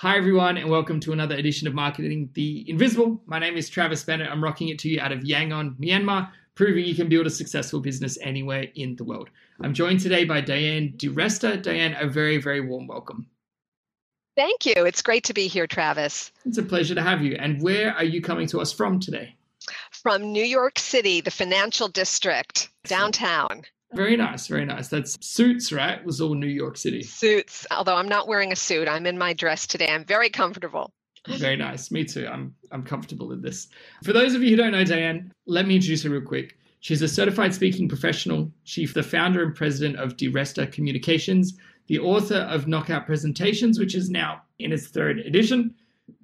Hi, everyone, and welcome to another edition of Marketing the Invisible. My name is Travis Bennett. I'm rocking it to you out of Yangon, Myanmar, proving you can build a successful business anywhere in the world. I'm joined today by Diane DiResta. Diane, a very, very warm welcome. Thank you. It's great to be here, Travis. It's a pleasure to have you. And where are you coming to us from today? From New York City, the financial district, downtown. Very mm-hmm. nice, very nice. That's suits, right? It was all New York City. Suits. Although I'm not wearing a suit, I'm in my dress today. I'm very comfortable. Very nice. Me too. I'm I'm comfortable in this. For those of you who don't know Diane, let me introduce her real quick. She's a certified speaking professional. She's the founder and president of DiResta Communications, the author of Knockout Presentations, which is now in its third edition.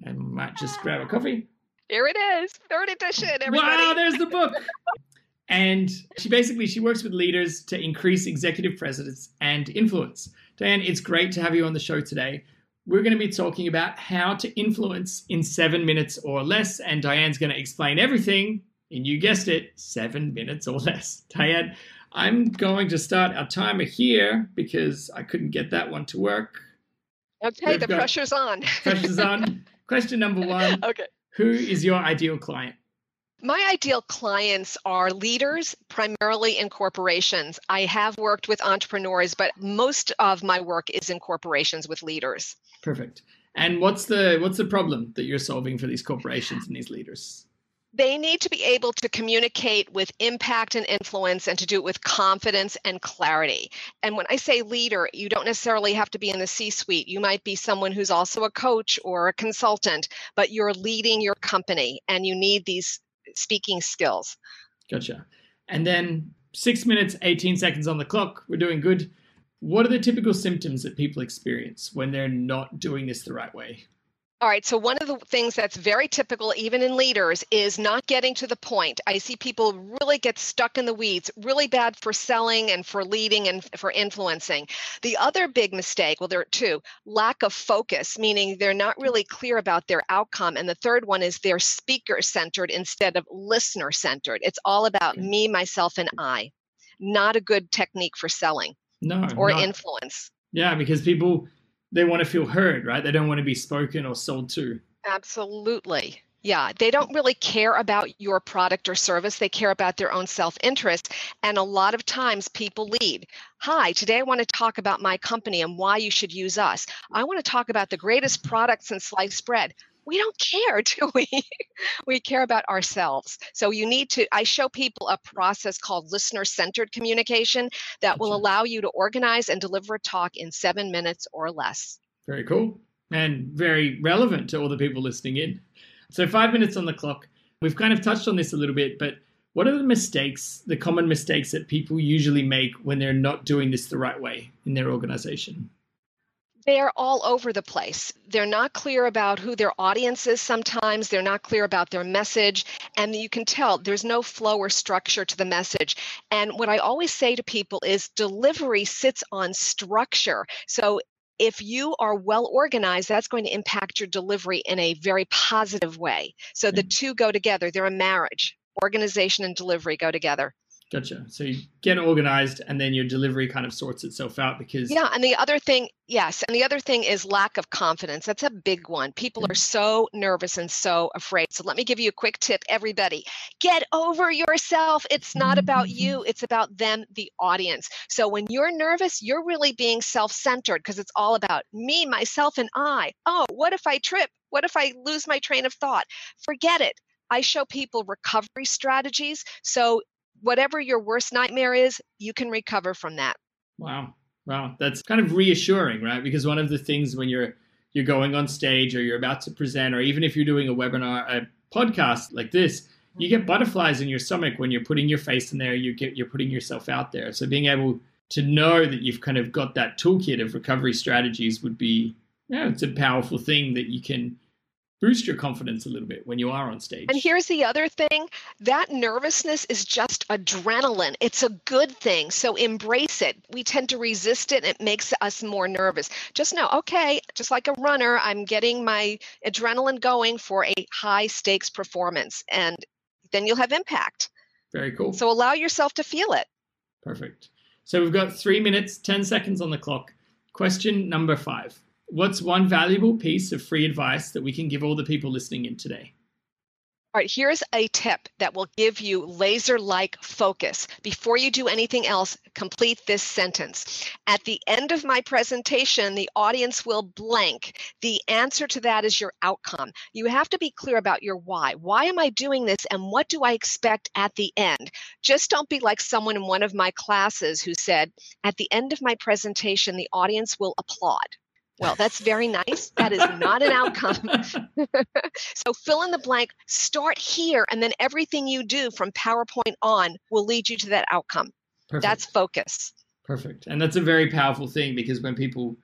And might just grab a coffee. Here it is, third edition. Everybody. Wow, there's the book. and she basically she works with leaders to increase executive presence and influence. Diane, it's great to have you on the show today. We're going to be talking about how to influence in seven minutes or less, and Diane's going to explain everything and you guessed it, seven minutes or less. Diane, I'm going to start our timer here because I couldn't get that one to work. Okay, We've the pressure's on. pressure's on. Question number one. Okay. Who is your ideal client? My ideal clients are leaders, primarily in corporations. I have worked with entrepreneurs, but most of my work is in corporations with leaders. Perfect. And what's the what's the problem that you're solving for these corporations and these leaders? they need to be able to communicate with impact and influence and to do it with confidence and clarity. And when I say leader, you don't necessarily have to be in the C suite. You might be someone who's also a coach or a consultant, but you're leading your company and you need these speaking skills. Gotcha. And then six minutes, 18 seconds on the clock. We're doing good. What are the typical symptoms that people experience when they're not doing this the right way? All right. So, one of the things that's very typical, even in leaders, is not getting to the point. I see people really get stuck in the weeds, really bad for selling and for leading and for influencing. The other big mistake, well, there are two lack of focus, meaning they're not really clear about their outcome. And the third one is they're speaker centered instead of listener centered. It's all about me, myself, and I. Not a good technique for selling no, or not. influence. Yeah, because people they want to feel heard, right? They don't want to be spoken or sold to. Absolutely. Yeah, they don't really care about your product or service. They care about their own self interest. And a lot of times people lead. Hi, today I want to talk about my company and why you should use us. I want to talk about the greatest products in sliced bread we don't care, do we? we care about ourselves. So you need to, I show people a process called listener centered communication that will allow you to organize and deliver a talk in seven minutes or less. Very cool and very relevant to all the people listening in. So, five minutes on the clock. We've kind of touched on this a little bit, but what are the mistakes, the common mistakes that people usually make when they're not doing this the right way in their organization? They're all over the place. They're not clear about who their audience is sometimes. They're not clear about their message. And you can tell there's no flow or structure to the message. And what I always say to people is delivery sits on structure. So if you are well organized, that's going to impact your delivery in a very positive way. So the mm. two go together, they're a marriage. Organization and delivery go together. Gotcha. So you get organized and then your delivery kind of sorts itself out because. Yeah. And the other thing, yes. And the other thing is lack of confidence. That's a big one. People are mm-hmm. so nervous and so afraid. So let me give you a quick tip, everybody get over yourself. It's not about you, it's about them, the audience. So when you're nervous, you're really being self centered because it's all about me, myself, and I. Oh, what if I trip? What if I lose my train of thought? Forget it. I show people recovery strategies. So whatever your worst nightmare is, you can recover from that. Wow. Wow. That's kind of reassuring, right? Because one of the things when you're you're going on stage or you're about to present or even if you're doing a webinar, a podcast like this, you get mm-hmm. butterflies in your stomach when you're putting your face in there, you get you're putting yourself out there. So being able to know that you've kind of got that toolkit of recovery strategies would be yeah, it's a powerful thing that you can boost your confidence a little bit when you are on stage. And here's the other thing that nervousness is just adrenaline. It's a good thing. So embrace it. We tend to resist it. It makes us more nervous. Just know, okay, just like a runner, I'm getting my adrenaline going for a high stakes performance. And then you'll have impact. Very cool. So allow yourself to feel it. Perfect. So we've got three minutes, 10 seconds on the clock. Question number five what's one valuable piece of free advice that we can give all the people listening in today? All right, here's a tip that will give you laser like focus. Before you do anything else, complete this sentence. At the end of my presentation, the audience will blank. The answer to that is your outcome. You have to be clear about your why. Why am I doing this and what do I expect at the end? Just don't be like someone in one of my classes who said, At the end of my presentation, the audience will applaud. Well, that's very nice. That is not an outcome. so fill in the blank, start here, and then everything you do from PowerPoint on will lead you to that outcome. Perfect. That's focus. Perfect. And that's a very powerful thing because when people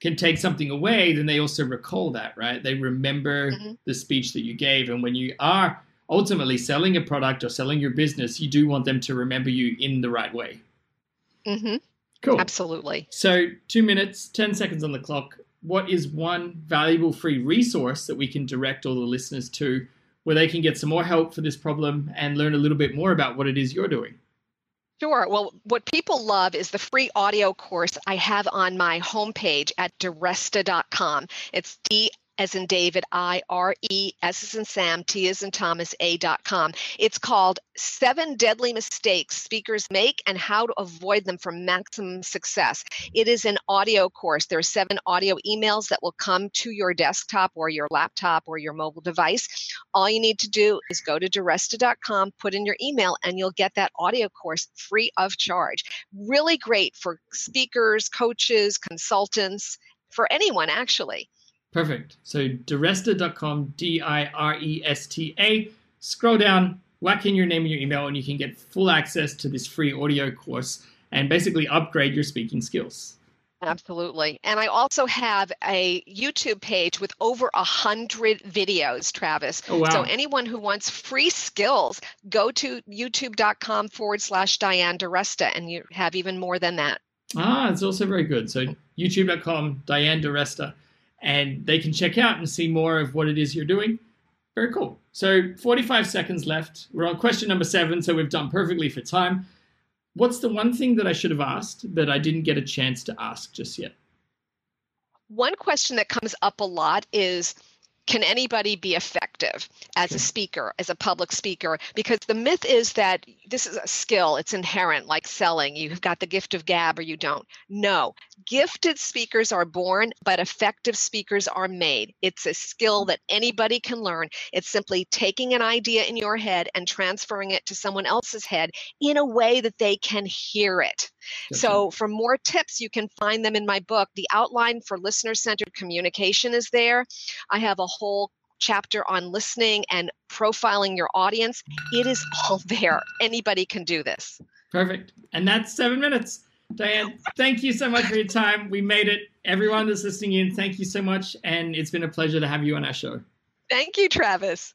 can take something away, then they also recall that, right? They remember mm-hmm. the speech that you gave. And when you are ultimately selling a product or selling your business, you do want them to remember you in the right way. Mm-hmm. Cool. Absolutely. So, two minutes, 10 seconds on the clock. What is one valuable free resource that we can direct all the listeners to where they can get some more help for this problem and learn a little bit more about what it is you're doing? Sure. Well, what people love is the free audio course I have on my homepage at diresta.com. It's D as in David, I R E, S as in Sam, T as in Thomas, A dot com. It's called Seven Deadly Mistakes Speakers Make and How to Avoid Them for Maximum Success. It is an audio course. There are seven audio emails that will come to your desktop or your laptop or your mobile device. All you need to do is go to diresta.com, put in your email, and you'll get that audio course free of charge. Really great for speakers, coaches, consultants, for anyone actually. Perfect. So diresta.com, D I R E S T A. Scroll down, whack in your name and your email, and you can get full access to this free audio course and basically upgrade your speaking skills. Absolutely. And I also have a YouTube page with over a hundred videos, Travis. Oh, wow. So anyone who wants free skills, go to youtube.com forward slash Diane DiResta and you have even more than that. Ah, it's also very good. So youtube.com, Diane DiResta and they can check out and see more of what it is you're doing. Very cool. So 45 seconds left. We're on question number seven, so we've done perfectly for time. What's the one thing that I should have asked that I didn't get a chance to ask just yet? One question that comes up a lot is can anybody be effective as a speaker, as a public speaker? Because the myth is that this is a skill, it's inherent, like selling. You've got the gift of gab or you don't. No, gifted speakers are born, but effective speakers are made. It's a skill that anybody can learn. It's simply taking an idea in your head and transferring it to someone else's head in a way that they can hear it. So, for more tips, you can find them in my book. The outline for listener centered communication is there. I have a whole chapter on listening and profiling your audience. It is all there. Anybody can do this. Perfect. And that's seven minutes. Diane, thank you so much for your time. We made it. Everyone that's listening in, thank you so much. And it's been a pleasure to have you on our show. Thank you, Travis.